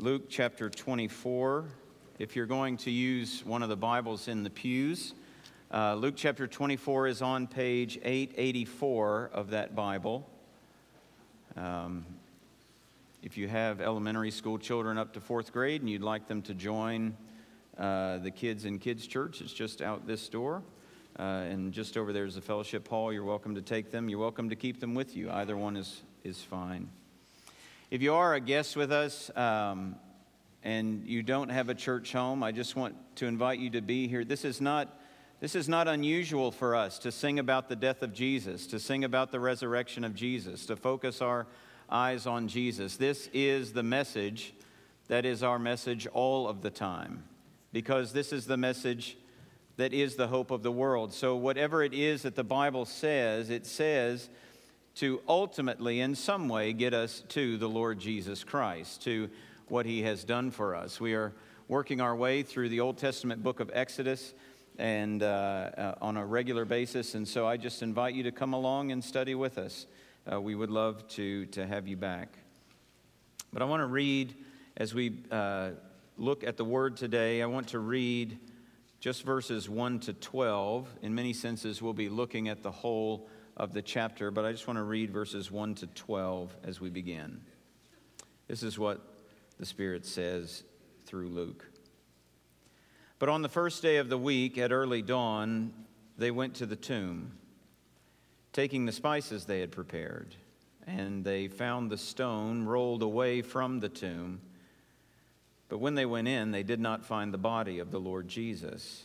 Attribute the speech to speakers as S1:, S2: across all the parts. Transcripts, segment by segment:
S1: Luke chapter 24. If you're going to use one of the Bibles in the pews, uh, Luke chapter 24 is on page 884 of that Bible. Um, if you have elementary school children up to fourth grade and you'd like them to join uh, the kids in Kids Church, it's just out this door. Uh, and just over there is the fellowship hall. You're welcome to take them. You're welcome to keep them with you. Either one is, is fine. If you are a guest with us um, and you don't have a church home, I just want to invite you to be here. This is not. This is not unusual for us to sing about the death of Jesus, to sing about the resurrection of Jesus, to focus our eyes on Jesus. This is the message that is our message all of the time, because this is the message that is the hope of the world. So, whatever it is that the Bible says, it says to ultimately, in some way, get us to the Lord Jesus Christ, to what he has done for us. We are working our way through the Old Testament book of Exodus and uh, uh, on a regular basis. And so I just invite you to come along and study with us. Uh, we would love to, to have you back. But I want to read, as we uh, look at the word today, I want to read just verses 1 to 12. In many senses, we'll be looking at the whole of the chapter, but I just want to read verses 1 to 12 as we begin. This is what the Spirit says through Luke. But on the first day of the week, at early dawn, they went to the tomb, taking the spices they had prepared. And they found the stone rolled away from the tomb. But when they went in, they did not find the body of the Lord Jesus.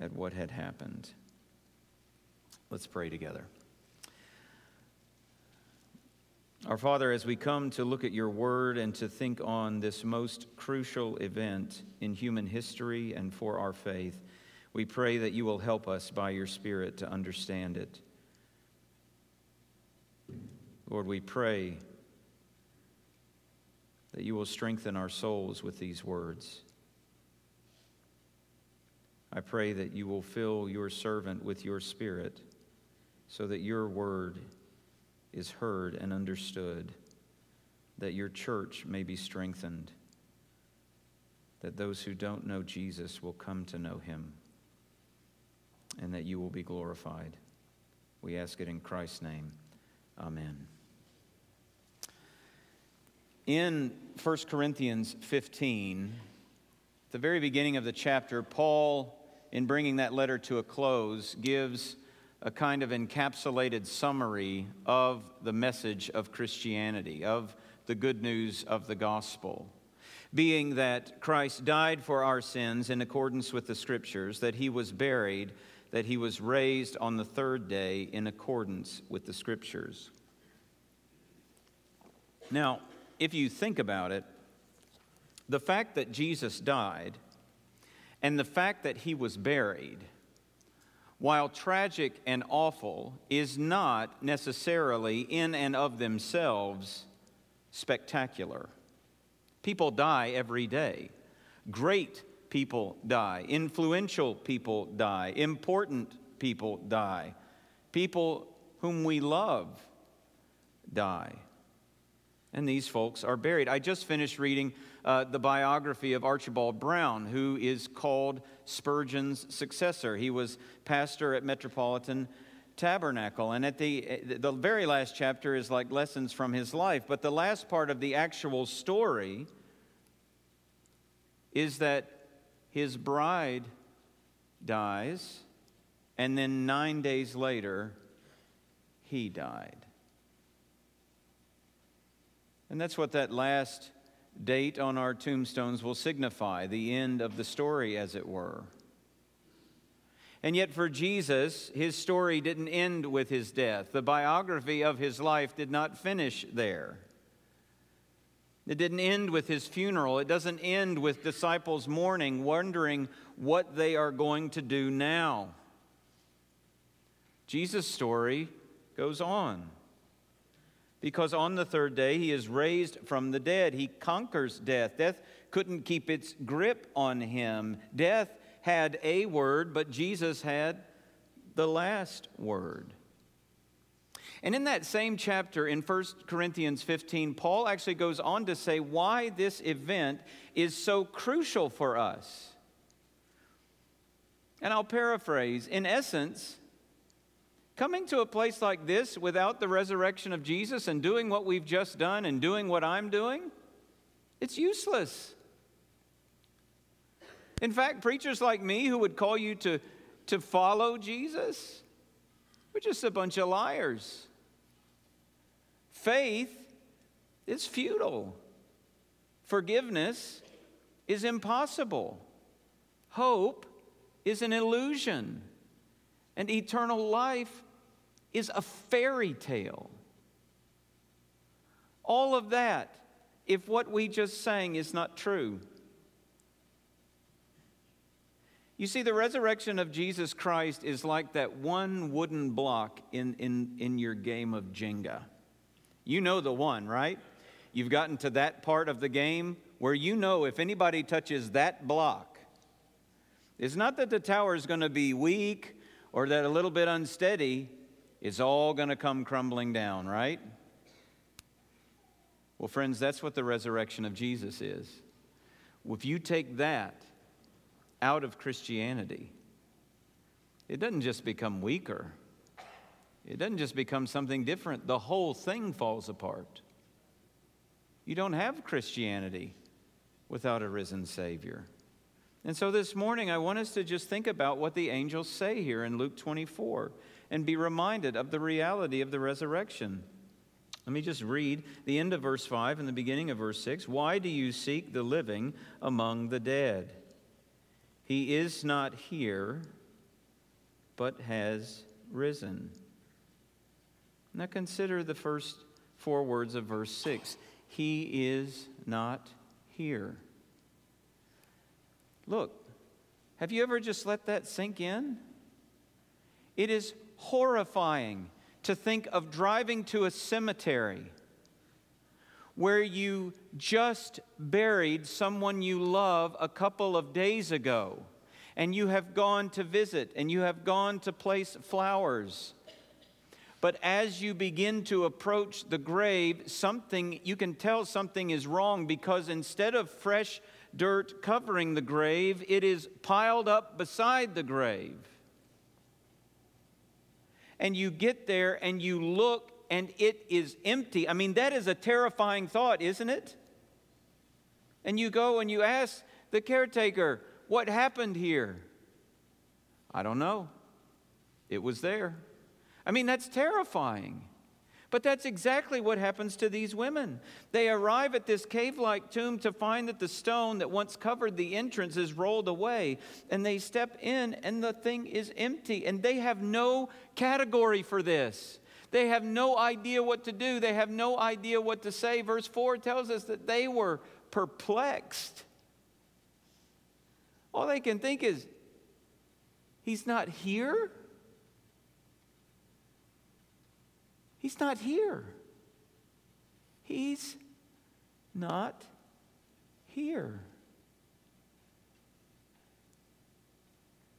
S1: at what had happened. Let's pray together. Our Father, as we come to look at your word and to think on this most crucial event in human history and for our faith, we pray that you will help us by your Spirit to understand it. Lord, we pray that you will strengthen our souls with these words. I pray that you will fill your servant with your Spirit so that your word is heard and understood, that your church may be strengthened, that those who don't know Jesus will come to know him, and that you will be glorified. We ask it in Christ's name. Amen. In 1 Corinthians 15, at the very beginning of the chapter, Paul, in bringing that letter to a close, gives a kind of encapsulated summary of the message of Christianity, of the good news of the gospel. Being that Christ died for our sins in accordance with the scriptures, that he was buried, that he was raised on the third day in accordance with the scriptures. Now, if you think about it, the fact that Jesus died and the fact that he was buried while tragic and awful, is not necessarily in and of themselves spectacular. People die every day. Great people die. Influential people die. Important people die. People whom we love die. And these folks are buried. I just finished reading uh, the biography of Archibald Brown, who is called Spurgeon's successor. He was pastor at Metropolitan Tabernacle. And at the, the very last chapter is like lessons from his life. But the last part of the actual story is that his bride dies, and then nine days later, he died. And that's what that last date on our tombstones will signify the end of the story, as it were. And yet, for Jesus, his story didn't end with his death. The biography of his life did not finish there. It didn't end with his funeral. It doesn't end with disciples mourning, wondering what they are going to do now. Jesus' story goes on. Because on the third day he is raised from the dead. He conquers death. Death couldn't keep its grip on him. Death had a word, but Jesus had the last word. And in that same chapter in 1 Corinthians 15, Paul actually goes on to say why this event is so crucial for us. And I'll paraphrase in essence, coming to a place like this without the resurrection of Jesus and doing what we've just done and doing what I'm doing, it's useless. In fact, preachers like me who would call you to, to follow Jesus, we're just a bunch of liars. Faith is futile. Forgiveness is impossible. Hope is an illusion. And eternal life is a fairy tale. All of that, if what we just sang is not true, You see, the resurrection of Jesus Christ is like that one wooden block in, in, in your game of Jenga. You know the one, right? You've gotten to that part of the game where you know if anybody touches that block, it's not that the tower is going to be weak or that a little bit unsteady, it's all going to come crumbling down, right? Well, friends, that's what the resurrection of Jesus is. If you take that out of Christianity, it doesn't just become weaker, it doesn't just become something different. The whole thing falls apart. You don't have Christianity without a risen Savior. And so this morning, I want us to just think about what the angels say here in Luke 24 and be reminded of the reality of the resurrection. Let me just read the end of verse 5 and the beginning of verse 6. Why do you seek the living among the dead? He is not here, but has risen. Now consider the first four words of verse 6 He is not here. Look, have you ever just let that sink in? It is horrifying to think of driving to a cemetery where you just buried someone you love a couple of days ago, and you have gone to visit, and you have gone to place flowers. But as you begin to approach the grave, something, you can tell something is wrong because instead of fresh dirt covering the grave, it is piled up beside the grave. And you get there and you look and it is empty. I mean, that is a terrifying thought, isn't it? And you go and you ask the caretaker, What happened here? I don't know. It was there. I mean, that's terrifying. But that's exactly what happens to these women. They arrive at this cave like tomb to find that the stone that once covered the entrance is rolled away. And they step in, and the thing is empty. And they have no category for this. They have no idea what to do, they have no idea what to say. Verse 4 tells us that they were perplexed. All they can think is, He's not here? He's not here. He's not here.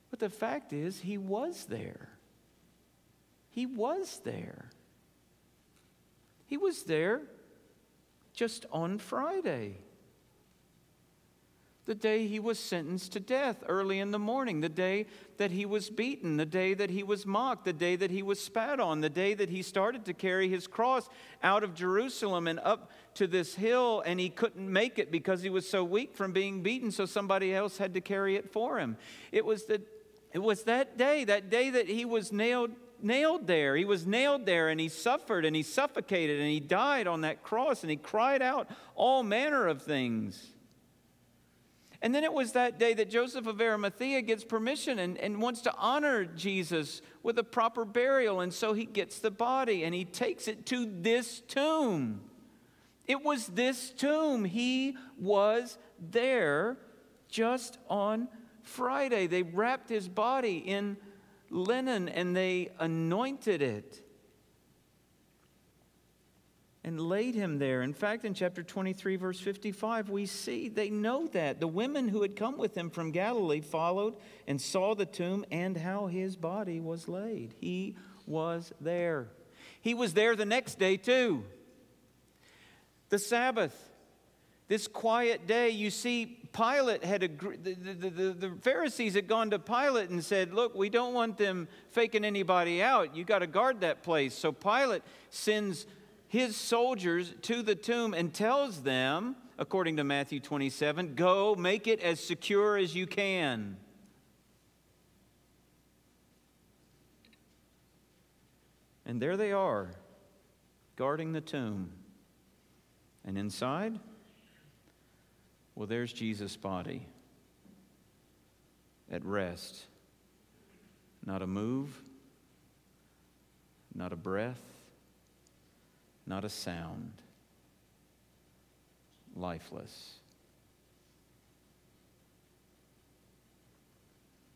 S1: But the fact is, he was there. He was there. He was there just on Friday. The day he was sentenced to death early in the morning, the day that he was beaten, the day that he was mocked, the day that he was spat on, the day that he started to carry his cross out of Jerusalem and up to this hill, and he couldn't make it because he was so weak from being beaten, so somebody else had to carry it for him. It was, the, it was that day, that day that he was nailed nailed there. He was nailed there and he suffered and he suffocated and he died on that cross and he cried out all manner of things. And then it was that day that Joseph of Arimathea gets permission and, and wants to honor Jesus with a proper burial. And so he gets the body and he takes it to this tomb. It was this tomb. He was there just on Friday. They wrapped his body in linen and they anointed it and laid him there. In fact, in chapter 23, verse 55, we see they know that. The women who had come with him from Galilee followed and saw the tomb and how his body was laid. He was there. He was there the next day, too. The Sabbath. This quiet day, you see, Pilate had agreed, the, the, the, the, Pharisees had gone to Pilate and said, Look, we don't want them faking anybody out. You got to guard that place. So Pilate sends his soldiers to the tomb and tells them, according to Matthew 27, go make it as secure as you can. And there they are, guarding the tomb. And inside, well, there's Jesus' body at rest. Not a move, not a breath not a sound, lifeless.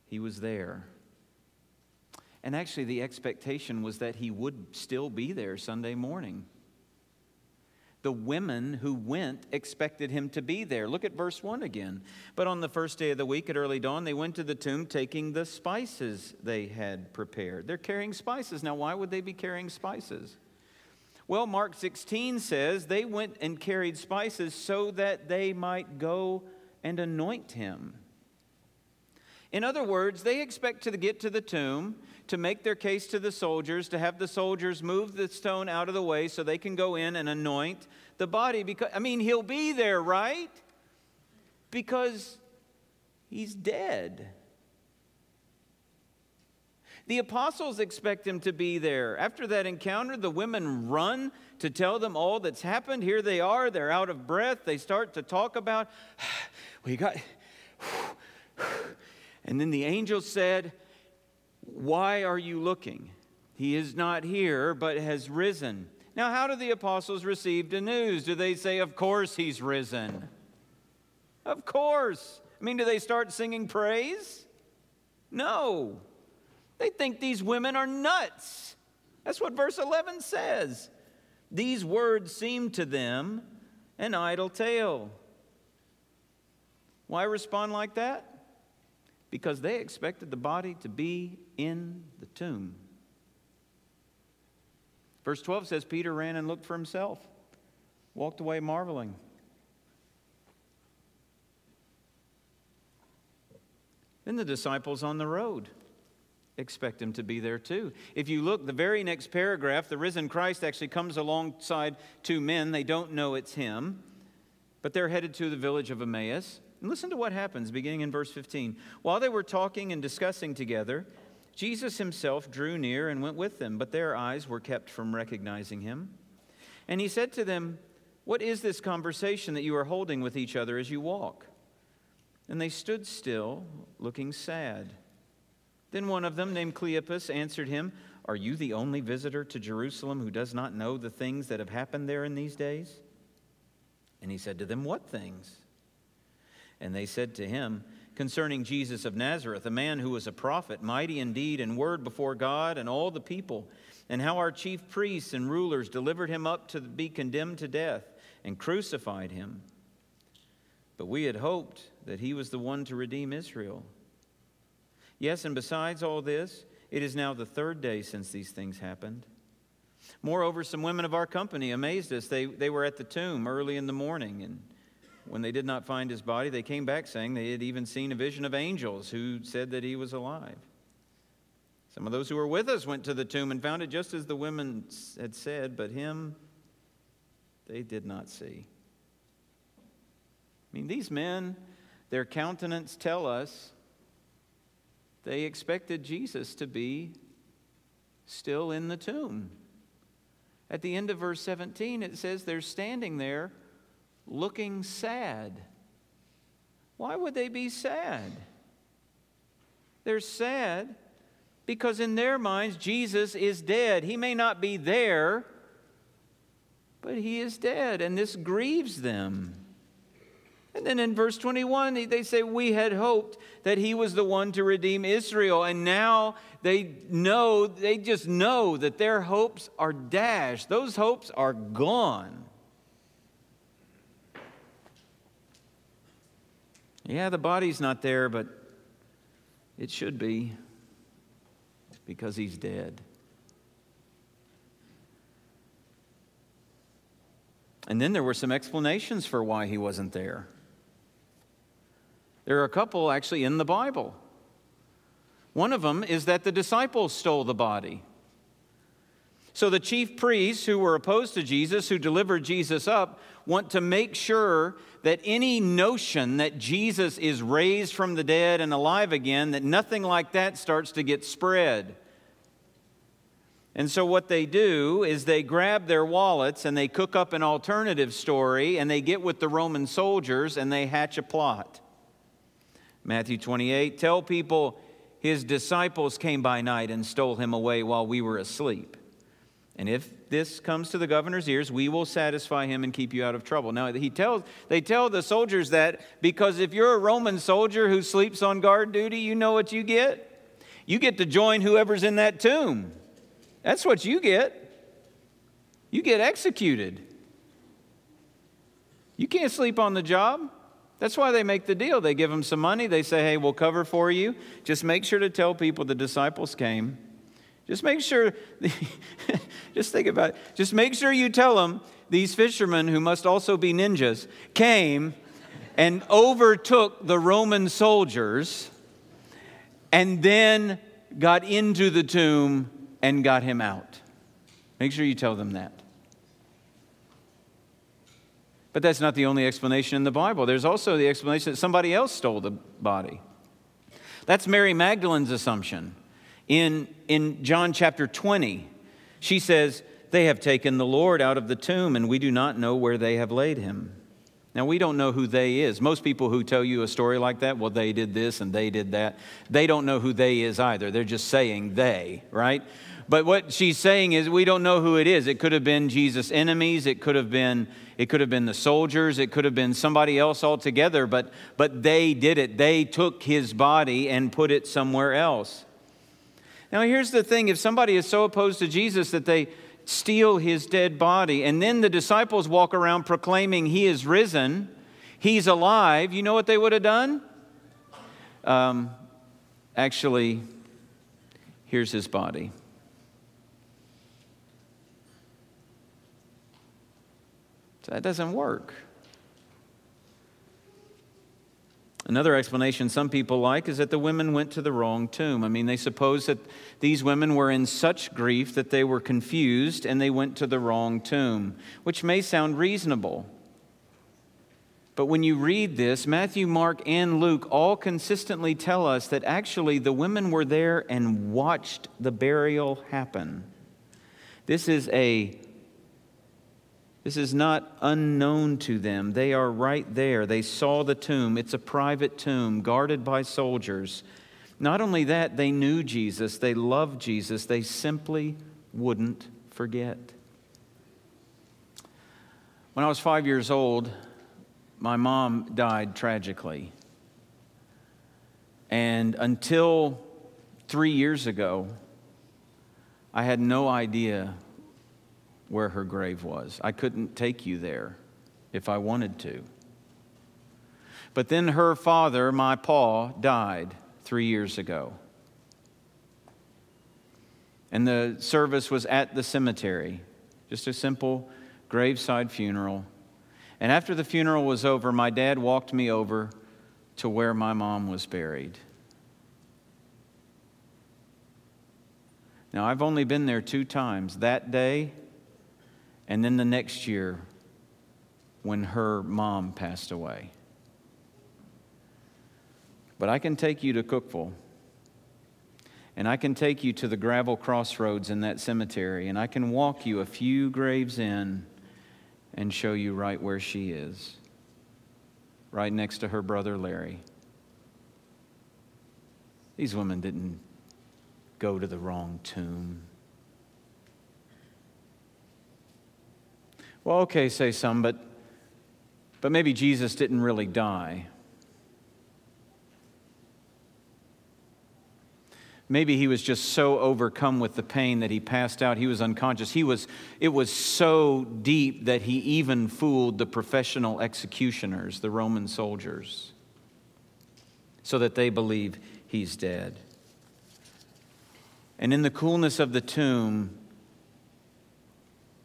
S1: He was there. And actually, the expectation was that he would still be there Sunday morning. The women who went expected him to be there. Look at verse 1 again. But on the first day of the week at early dawn, they went to the tomb taking the spices they had prepared. They're carrying spices. Now, why would they be carrying spices? Well, Mark 16 says they went and carried spices so that they might go and anoint him. In other words, they expect to get to the tomb, to make their case to the soldiers, to have the soldiers move the stone out of the way so they can go in and anoint the body. Because, I mean, he'll be there, right? Because he's dead. The apostles expect him to be there. After that encounter, the women run to tell them all that's happened. Here they are, they're out of breath. They start to talk about, we got, and then the angel said, Why are you looking? He is not here, but has risen. Now, how do the apostles receive the news? Do they say, Of course he's risen? Of course. I mean, do they start singing praise? No. They think these women are nuts. That's what verse 11 says. These words seem to them an idle tale. Why respond like that? Because they expected the body to be in the tomb. Verse 12 says Peter ran and looked for himself, walked away marveling. Then the disciples on the road expect him to be there too. If you look, the very next paragraph, the risen Christ actually comes alongside two men. They don't know it's him, but they're headed to the village of Emmaus. And listen to what happens beginning in verse 15. While they were talking and discussing together, Jesus himself drew near and went with them, but their eyes were kept from recognizing him. And he said to them, What is this conversation that you are holding with each other as you walk? And they stood still, looking sad. Then one of them, named Cleopas, answered him, Are you the only visitor to Jerusalem who does not know the things that have happened there in these days? And he said to them, What things? And they said to him, Concerning Jesus of Nazareth, a man who was a prophet, mighty indeed in word before God and all the people, and how our chief priests and rulers delivered him up to be condemned to death and crucified him. But we had hoped that he was the one to redeem Israel. Yes, and besides all this, it is now the third day since these things happened. Moreover, some women of our company amazed us. They, they were at the tomb early in the morning, and when they did not find his body, they came back saying they had even seen a vision of angels who said that he was alive. Some of those who were with us went to the tomb and found it just as the women had said, but him they did not see. I mean, these men, their countenance tell us they expected Jesus to be still in the tomb. At the end of verse 17, it says they're standing there looking sad. Why would they be sad? They're sad because in their minds, Jesus is dead. He may not be there, but he is dead, and this grieves them. And then in verse 21, they say, We had hoped that he was the one to redeem Israel. And now they know, they just know that their hopes are dashed. Those hopes are gone. Yeah, the body's not there, but it should be because he's dead. And then there were some explanations for why he wasn't there. There are a couple actually in the Bible. One of them is that the disciples stole the body. So the chief priests who were opposed to Jesus, who delivered Jesus up, want to make sure that any notion that Jesus is raised from the dead and alive again, that nothing like that starts to get spread. And so, what they do is they grab their wallets and they cook up an alternative story and they get with the Roman soldiers and they hatch a plot. Matthew 28 tell people his disciples came by night and stole him away while we were asleep. And if this comes to the governor's ears, we will satisfy him and keep you out of trouble. Now, he tells, they tell the soldiers that because if you're a Roman soldier who sleeps on guard duty, you know what you get? You get to join whoever's in that tomb. That's what you get. You get executed. You can't sleep on the job. That's why they make the deal. They give them some money. They say, hey, we'll cover for you. Just make sure to tell people the disciples came. Just make sure, just think about it. Just make sure you tell them these fishermen, who must also be ninjas, came and overtook the Roman soldiers and then got into the tomb and got him out. Make sure you tell them that. But that's not the only explanation in the Bible. There's also the explanation that somebody else stole the body. That's Mary Magdalene's assumption. In, in John chapter 20, she says, They have taken the Lord out of the tomb, and we do not know where they have laid him. Now, we don't know who they is. Most people who tell you a story like that, well, they did this and they did that, they don't know who they is either. They're just saying they, right? But what she's saying is we don't know who it is. It could have been Jesus' enemies, it could have been it could have been the soldiers, it could have been somebody else altogether, but but they did it. They took his body and put it somewhere else. Now, here's the thing if somebody is so opposed to Jesus that they steal his dead body, and then the disciples walk around proclaiming he is risen, he's alive, you know what they would have done? Um, actually, here's his body. So that doesn't work. Another explanation some people like is that the women went to the wrong tomb. I mean, they suppose that these women were in such grief that they were confused and they went to the wrong tomb, which may sound reasonable. But when you read this, Matthew, Mark, and Luke all consistently tell us that actually the women were there and watched the burial happen. This is a this is not unknown to them. They are right there. They saw the tomb. It's a private tomb guarded by soldiers. Not only that, they knew Jesus, they loved Jesus, they simply wouldn't forget. When I was five years old, my mom died tragically. And until three years ago, I had no idea where her grave was. I couldn't take you there if I wanted to. But then her father, my pa, died three years ago. And the service was at the cemetery, just a simple graveside funeral. And after the funeral was over, my dad walked me over to where my mom was buried. Now, I've only been there two times that day and then the next year when her mom passed away. But I can take you to Cookeville, and I can take you to the gravel crossroads in that cemetery, and I can walk you a few graves in and show you right where she is, right next to her brother Larry. These women didn't go to the wrong tomb. Well, okay, say some, but, but maybe Jesus didn't really die. Maybe he was just so overcome with the pain that he passed out. He was unconscious. He was, it was so deep that he even fooled the professional executioners, the Roman soldiers, so that they believe he's dead. And in the coolness of the tomb,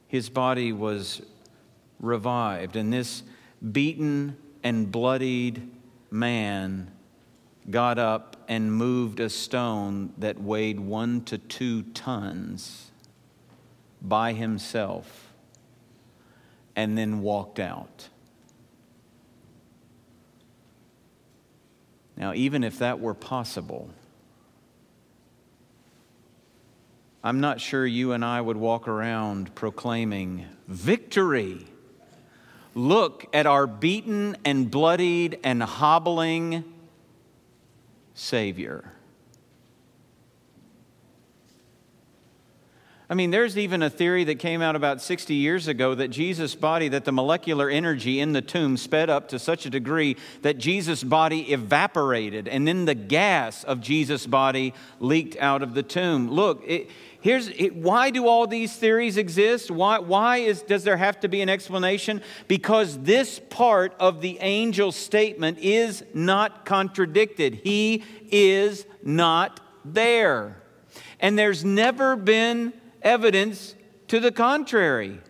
S1: his body was revived, and this beaten and bloodied man got up and moved a stone that weighed one to two tons by himself and then walked out. Now, even if that were possible, I'm not sure you and I would walk around proclaiming victory. Look at our beaten and bloodied and hobbling Savior. I mean, there's even a theory that came out about 60 years ago that Jesus' body, that the molecular energy in the tomb sped up to such a degree that Jesus' body evaporated and then the gas of Jesus' body leaked out of the tomb. Look, it, here's why do all these theories exist? Why, why is, does there have to be an explanation? Because this part of the angel's statement is not contradicted. He is not there. And there's never been evidence to the contrary.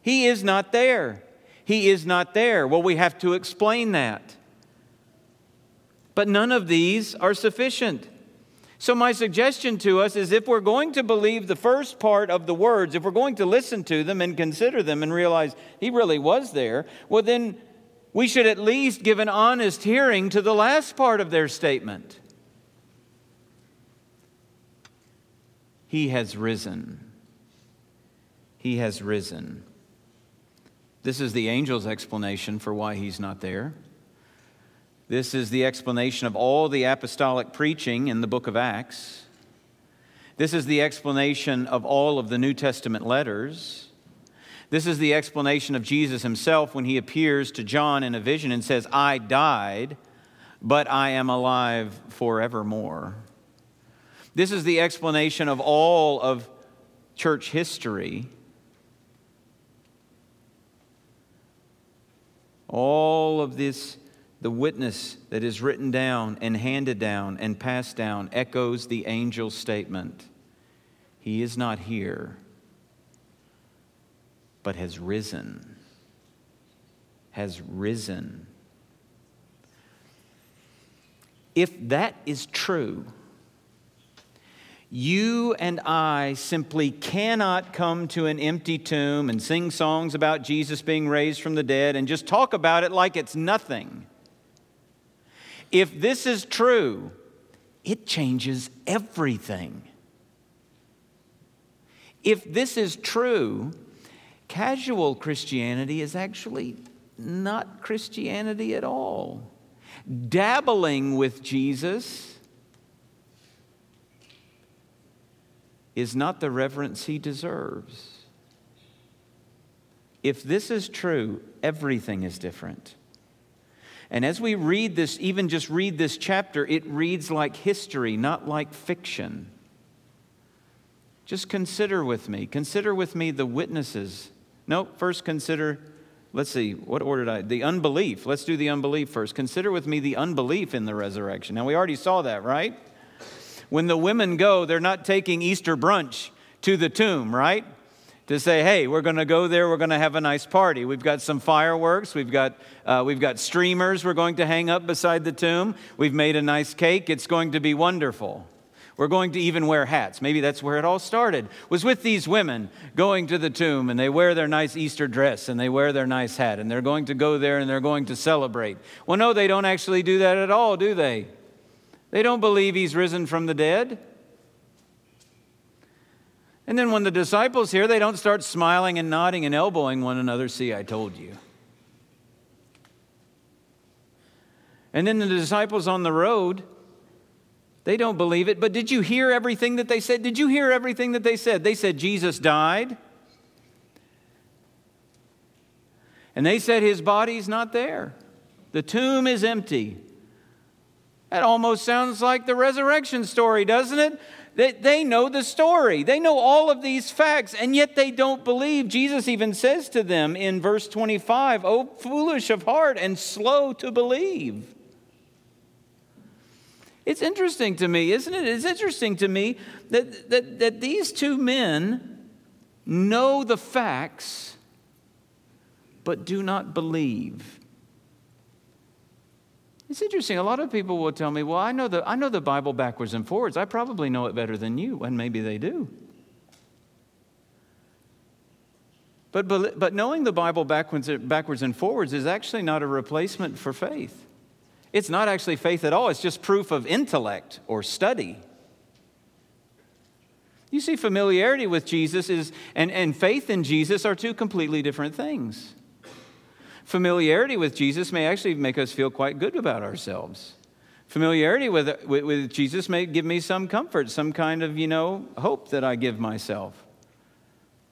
S1: He is not there. He is not there. Well, we have to explain that. But none of these are sufficient. So, my suggestion to us is if we're going to believe the first part of the words, if we're going to listen to them and consider them and realize he really was there, well, then we should at least give an honest hearing to the last part of their statement. He has risen. He has risen. This is the angel's explanation for why he's not there. This is the explanation of all the apostolic preaching in the book of Acts. This is the explanation of all of the New Testament letters. This is the explanation of Jesus himself when he appears to John in a vision and says, I died, but I am alive forevermore. This is the explanation of all of church history. All of this the witness that is written down and handed down and passed down echoes the angel's statement He is not here, but has risen. Has risen. If that is true, you and I simply cannot come to an empty tomb and sing songs about Jesus being raised from the dead and just talk about it like it's nothing. If this is true, it changes everything. If this is true, casual Christianity is actually not Christianity at all. Dabbling with Jesus is not the reverence he deserves. If this is true, everything is different. And as we read this, even just read this chapter, it reads like history, not like fiction. Just consider with me. Consider with me the witnesses. No, first consider, let's see, what order did I? The unbelief. Let's do the unbelief first. Consider with me the unbelief in the resurrection. Now, we already saw that, right? When the women go, they're not taking Easter brunch to the tomb, right? To say, hey, we're going to go there, we're going to have a nice party. We've got some fireworks, we've got, uh, we've got streamers we're going to hang up beside the tomb, we've made a nice cake, it's going to be wonderful. We're going to even wear hats. Maybe that's where it all started. Was with these women going to the tomb and they wear their nice Easter dress and they wear their nice hat and they're going to go there and they're going to celebrate. Well, no, they don't actually do that at all, do they? They don't believe he's risen from the dead. And then when the disciples hear, they don't start smiling and nodding and elbowing one another. See, I told you. And then the disciples on the road, they don't believe it. But did you hear everything that they said? Did you hear everything that they said? They said Jesus died. And they said his body's not there. The tomb is empty. That almost sounds like the resurrection story, doesn't it? They, they know the story. They know all of these facts, and yet they don't believe. Jesus even says to them in verse 25, Oh, foolish of heart and slow to believe. It's interesting to me, isn't it? It's interesting to me that, that, that these two men know the facts, but do not believe. It's interesting. A lot of people will tell me, well, I know, the, I know the Bible backwards and forwards. I probably know it better than you, and maybe they do. But, but knowing the Bible backwards, backwards and forwards is actually not a replacement for faith. It's not actually faith at all, it's just proof of intellect or study. You see, familiarity with Jesus is, and, and faith in Jesus are two completely different things familiarity with Jesus may actually make us feel quite good about ourselves. Familiarity with, with, with, Jesus may give me some comfort, some kind of, you know, hope that I give myself.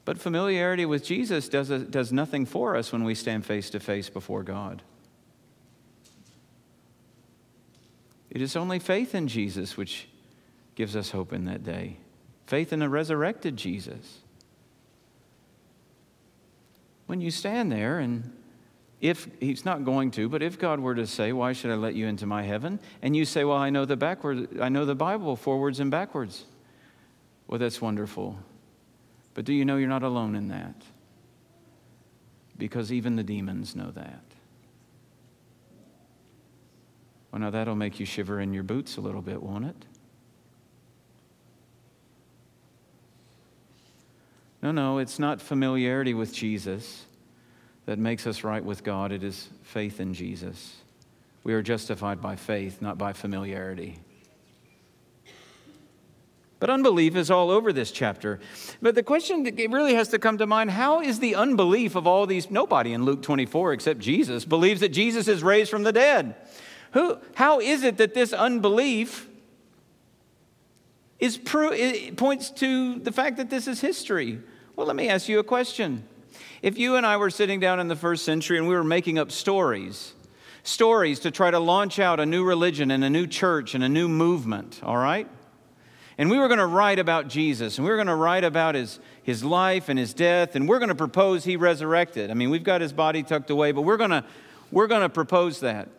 S1: But familiarity with Jesus does, a, does nothing for us when we stand face to face before God. It is only faith in Jesus which gives us hope in that day. Faith in a resurrected Jesus. When you stand there and if he's not going to, but if God were to say, "Why should I let you into my heaven?" and you say, "Well, I know the backward, I know the Bible forwards and backwards." Well, that's wonderful. But do you know you're not alone in that? Because even the demons know that. Well, now that'll make you shiver in your boots a little bit, won't it? No, no, it's not familiarity with Jesus that makes us right with God, it is faith in Jesus. We are justified by faith, not by familiarity. But unbelief is all over this chapter. But the question that really has to come to mind how is the unbelief of all these? Nobody in Luke 24 except Jesus believes that Jesus is raised from the dead. Who, how is it that this unbelief is points to the fact that this is history? Well, let me ask you a question. If you and I were sitting down in the first century and we were making up stories, stories to try to launch out a new religion and a new church and a new movement, all right? And we were going to write about Jesus, and we were going to write about his, his life and his death, and we're going to propose he resurrected. I mean, we've got his body tucked away, but we're going to, we're going to propose that.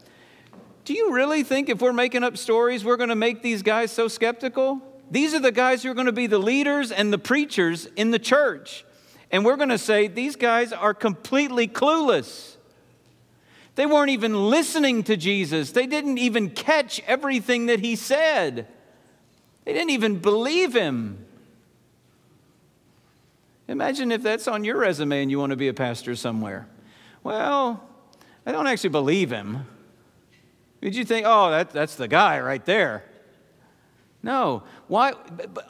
S1: Do you really think if we're making up stories, we're going to make these guys so skeptical? These are the guys who are going to be the leaders and the preachers in the church. And we're going to say these guys are completely clueless. They weren't even listening to Jesus, they didn't even catch everything that he said, they didn't even believe him. Imagine if that's on your resume and you want to be a pastor somewhere. Well, I don't actually believe him. Did you think, oh, that, that's the guy right there? No. Why?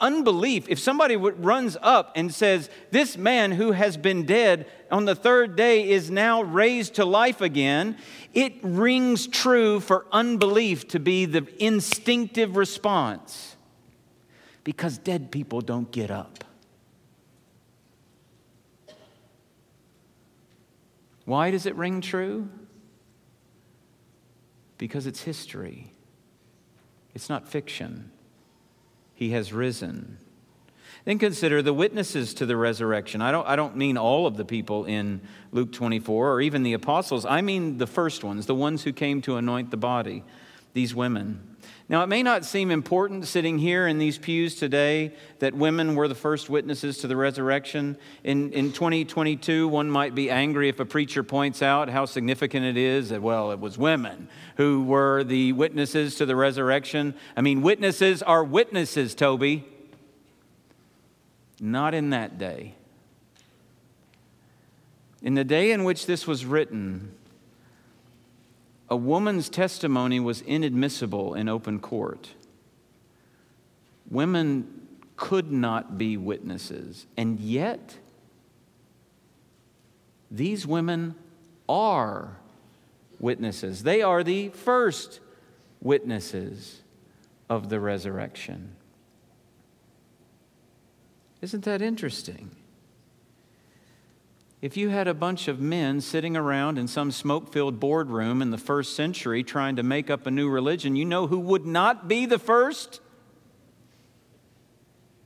S1: Unbelief. If somebody runs up and says, This man who has been dead on the third day is now raised to life again, it rings true for unbelief to be the instinctive response because dead people don't get up. Why does it ring true? Because it's history, it's not fiction he has risen. Then consider the witnesses to the resurrection. I don't, I don't mean all of the people in Luke 24 or even the apostles. I mean the first ones, the ones who came to anoint the body. these women. Now, it may not seem important sitting here in these pews today that women were the first witnesses to the resurrection. In, in 2022, one might be angry if a preacher points out how significant it is that, well, it was women who were the witnesses to the resurrection. I mean, witnesses are witnesses, Toby. Not in that day. In the day in which this was written, a woman's testimony was inadmissible in open court. Women could not be witnesses, and yet these women are witnesses. They are the first witnesses of the resurrection. Isn't that interesting? If you had a bunch of men sitting around in some smoke filled boardroom in the first century trying to make up a new religion, you know who would not be the first?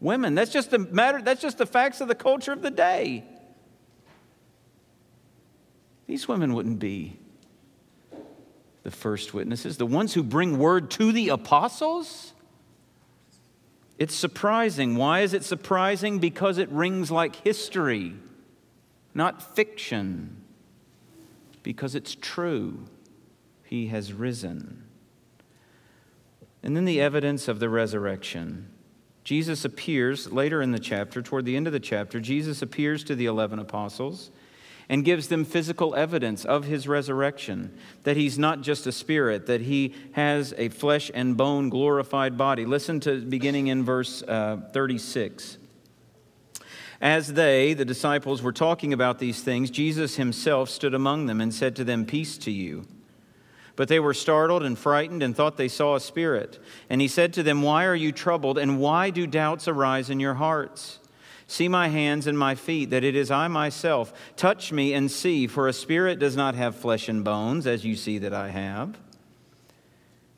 S1: Women. That's just the matter, that's just the facts of the culture of the day. These women wouldn't be the first witnesses, the ones who bring word to the apostles. It's surprising. Why is it surprising? Because it rings like history not fiction, because it's true. He has risen. And then the evidence of the resurrection. Jesus appears later in the chapter, toward the end of the chapter, Jesus appears to the 11 apostles and gives them physical evidence of his resurrection that he's not just a spirit, that he has a flesh and bone glorified body. Listen to beginning in verse uh, 36. As they, the disciples, were talking about these things, Jesus himself stood among them and said to them, Peace to you. But they were startled and frightened and thought they saw a spirit. And he said to them, Why are you troubled, and why do doubts arise in your hearts? See my hands and my feet, that it is I myself. Touch me and see, for a spirit does not have flesh and bones, as you see that I have.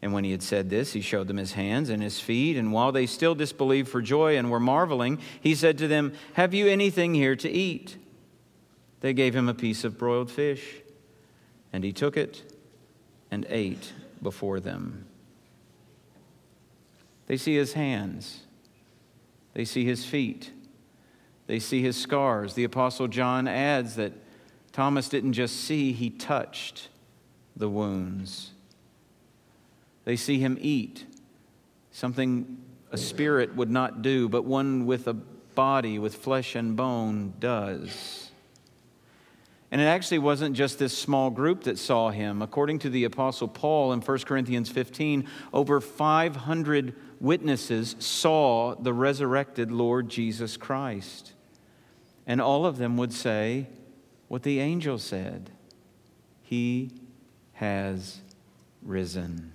S1: And when he had said this, he showed them his hands and his feet. And while they still disbelieved for joy and were marveling, he said to them, Have you anything here to eat? They gave him a piece of broiled fish, and he took it and ate before them. They see his hands, they see his feet, they see his scars. The Apostle John adds that Thomas didn't just see, he touched the wounds. They see him eat, something a spirit would not do, but one with a body, with flesh and bone, does. And it actually wasn't just this small group that saw him. According to the Apostle Paul in 1 Corinthians 15, over 500 witnesses saw the resurrected Lord Jesus Christ. And all of them would say what the angel said He has risen.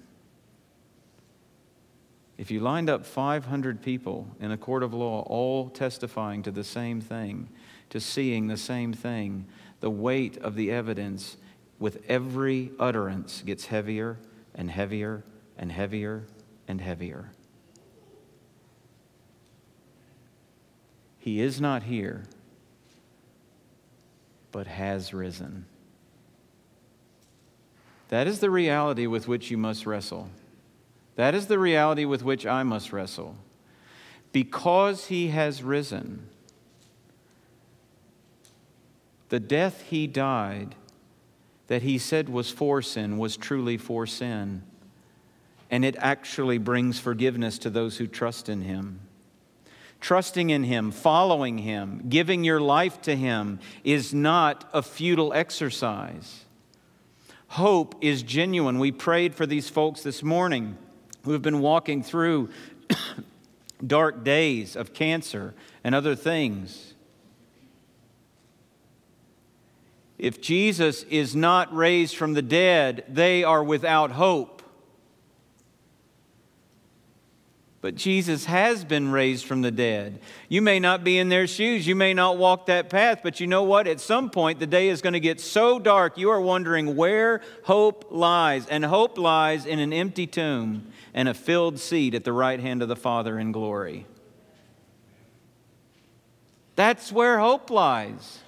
S1: If you lined up 500 people in a court of law, all testifying to the same thing, to seeing the same thing, the weight of the evidence with every utterance gets heavier and heavier and heavier and heavier. He is not here, but has risen. That is the reality with which you must wrestle. That is the reality with which I must wrestle. Because he has risen, the death he died that he said was for sin was truly for sin. And it actually brings forgiveness to those who trust in him. Trusting in him, following him, giving your life to him is not a futile exercise. Hope is genuine. We prayed for these folks this morning who have been walking through dark days of cancer and other things. If Jesus is not raised from the dead, they are without hope. But Jesus has been raised from the dead. You may not be in their shoes. You may not walk that path, but you know what? At some point, the day is going to get so dark, you are wondering where hope lies. And hope lies in an empty tomb and a filled seat at the right hand of the Father in glory. That's where hope lies.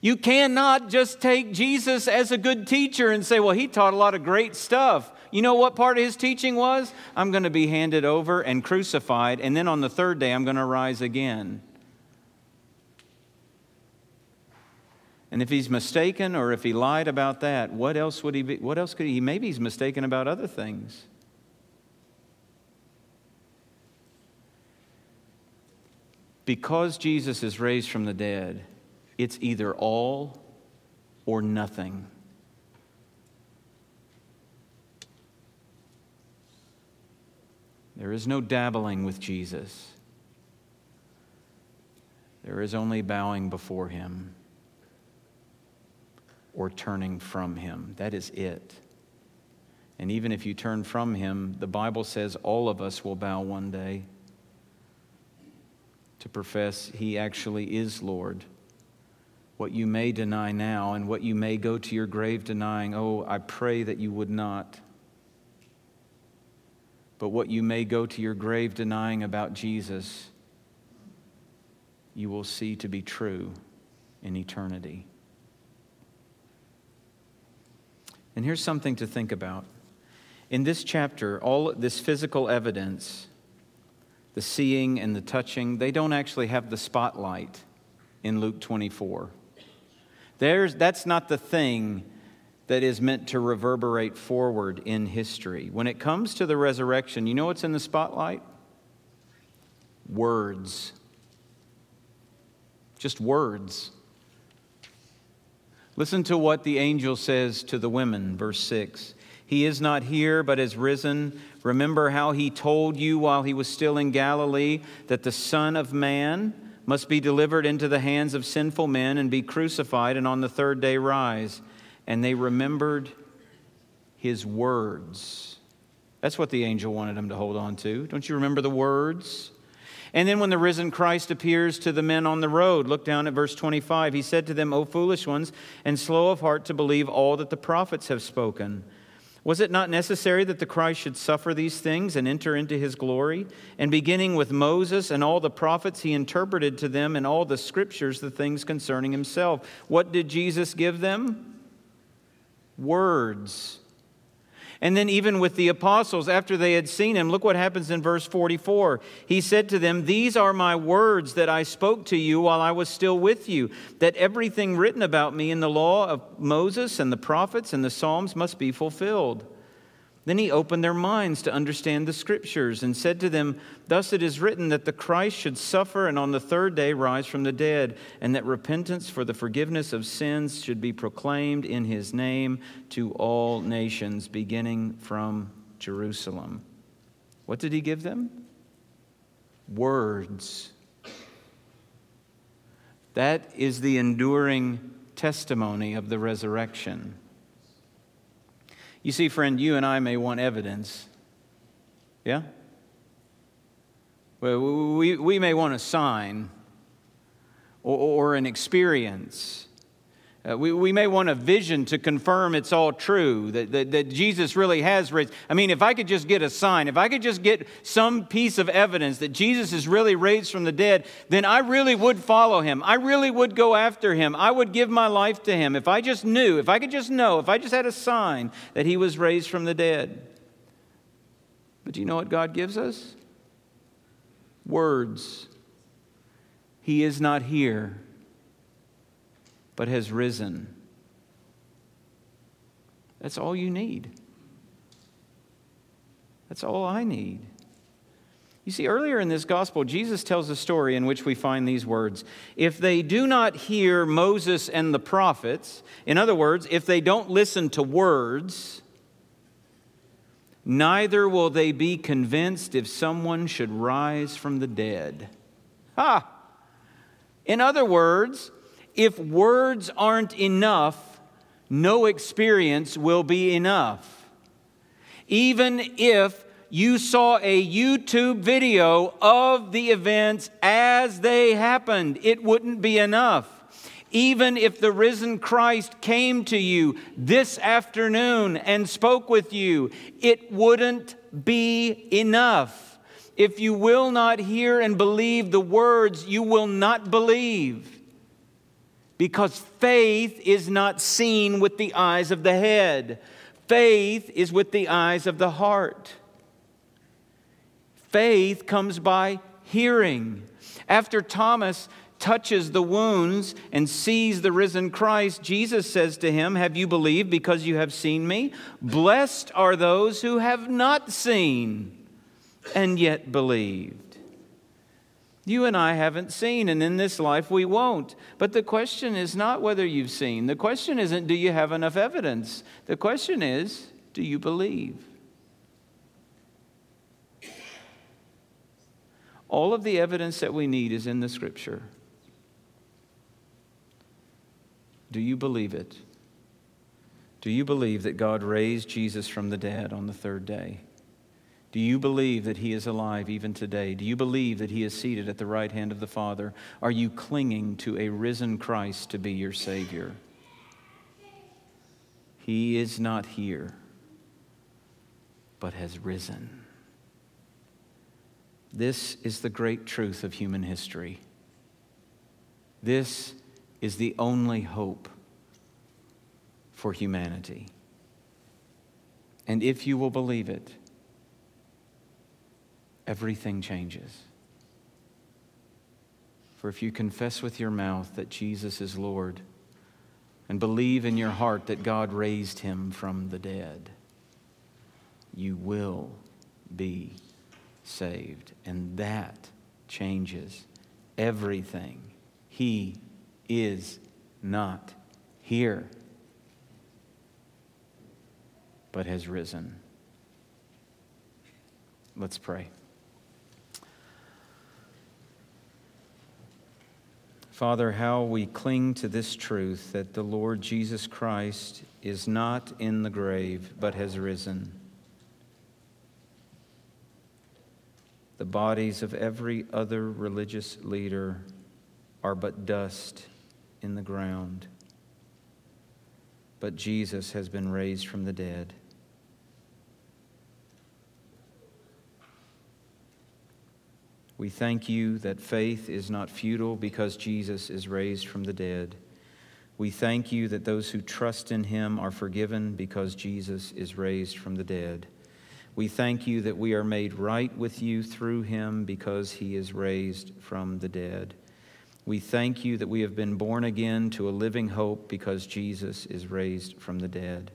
S1: You cannot just take Jesus as a good teacher and say, well, he taught a lot of great stuff. You know what part of his teaching was? I'm going to be handed over and crucified, and then on the third day, I'm going to rise again. And if he's mistaken or if he lied about that, what else would he be? What else could he? Maybe he's mistaken about other things. Because Jesus is raised from the dead, it's either all or nothing. There is no dabbling with Jesus. There is only bowing before him or turning from him. That is it. And even if you turn from him, the Bible says all of us will bow one day to profess he actually is Lord. What you may deny now and what you may go to your grave denying, oh, I pray that you would not. But what you may go to your grave denying about Jesus, you will see to be true in eternity. And here's something to think about. In this chapter, all this physical evidence, the seeing and the touching, they don't actually have the spotlight in Luke 24. There's, that's not the thing that is meant to reverberate forward in history. When it comes to the resurrection, you know what's in the spotlight? Words. Just words. Listen to what the angel says to the women, verse 6. He is not here, but has risen. Remember how he told you while he was still in Galilee that the Son of Man must be delivered into the hands of sinful men and be crucified, and on the third day rise. And they remembered his words. That's what the angel wanted them to hold on to. Don't you remember the words? And then when the risen Christ appears to the men on the road, look down at verse 25. He said to them, O foolish ones, and slow of heart to believe all that the prophets have spoken. Was it not necessary that the Christ should suffer these things and enter into his glory? And beginning with Moses and all the prophets, he interpreted to them in all the scriptures the things concerning himself. What did Jesus give them? Words and then, even with the apostles, after they had seen him, look what happens in verse 44. He said to them, These are my words that I spoke to you while I was still with you, that everything written about me in the law of Moses and the prophets and the Psalms must be fulfilled. Then he opened their minds to understand the scriptures and said to them, Thus it is written that the Christ should suffer and on the third day rise from the dead, and that repentance for the forgiveness of sins should be proclaimed in his name to all nations, beginning from Jerusalem. What did he give them? Words. That is the enduring testimony of the resurrection. You see, friend, you and I may want evidence. Yeah? Well, we, we may want a sign or, or an experience. Uh, we, we may want a vision to confirm it's all true, that, that, that Jesus really has raised. I mean, if I could just get a sign, if I could just get some piece of evidence that Jesus is really raised from the dead, then I really would follow him. I really would go after him. I would give my life to him. If I just knew, if I could just know, if I just had a sign that he was raised from the dead. But do you know what God gives us? Words. He is not here but has risen. That's all you need. That's all I need. You see, earlier in this gospel, Jesus tells a story in which we find these words If they do not hear Moses and the prophets, in other words, if they don't listen to words, neither will they be convinced if someone should rise from the dead. Ha! In other words, if words aren't enough, no experience will be enough. Even if you saw a YouTube video of the events as they happened, it wouldn't be enough. Even if the risen Christ came to you this afternoon and spoke with you, it wouldn't be enough. If you will not hear and believe the words, you will not believe because faith is not seen with the eyes of the head, faith is with the eyes of the heart. Faith comes by hearing. After Thomas touches the wounds and sees the risen Christ, Jesus says to him, Have you believed because you have seen me? Blessed are those who have not seen and yet believed. You and I haven't seen, and in this life we won't. But the question is not whether you've seen. The question isn't, do you have enough evidence? The question is, do you believe? All of the evidence that we need is in the scripture. Do you believe it? Do you believe that God raised Jesus from the dead on the third day? Do you believe that he is alive even today? Do you believe that he is seated at the right hand of the Father? Are you clinging to a risen Christ to be your Savior? He is not here, but has risen. This is the great truth of human history. This is the only hope for humanity. And if you will believe it, everything changes. For if you confess with your mouth that Jesus is Lord and believe in your heart that God raised him from the dead, you will be saved. And that changes everything. He is not here, but has risen. Let's pray. Father, how we cling to this truth that the Lord Jesus Christ is not in the grave, but has risen. The bodies of every other religious leader are but dust in the ground. But Jesus has been raised from the dead. We thank you that faith is not futile because Jesus is raised from the dead. We thank you that those who trust in him are forgiven because Jesus is raised from the dead. We thank you that we are made right with you through him because he is raised from the dead. We thank you that we have been born again to a living hope because Jesus is raised from the dead.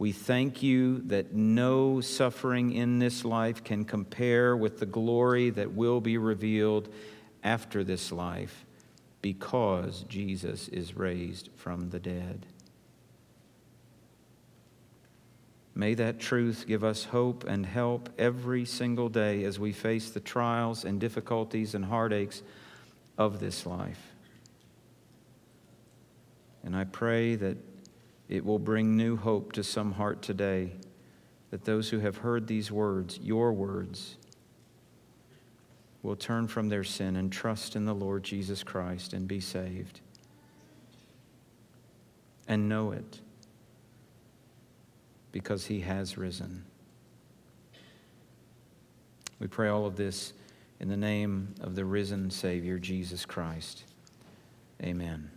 S1: We thank you that no suffering in this life can compare with the glory that will be revealed after this life because Jesus is raised from the dead. May that truth give us hope and help every single day as we face the trials and difficulties and heartaches of this life. And I pray that it will bring new hope to some heart today, that those who have heard these words, your words, will turn from their sin and trust in the Lord Jesus Christ and be saved. And know it because he has risen. We pray all of this in the name of the risen Savior, Jesus Christ. Amen.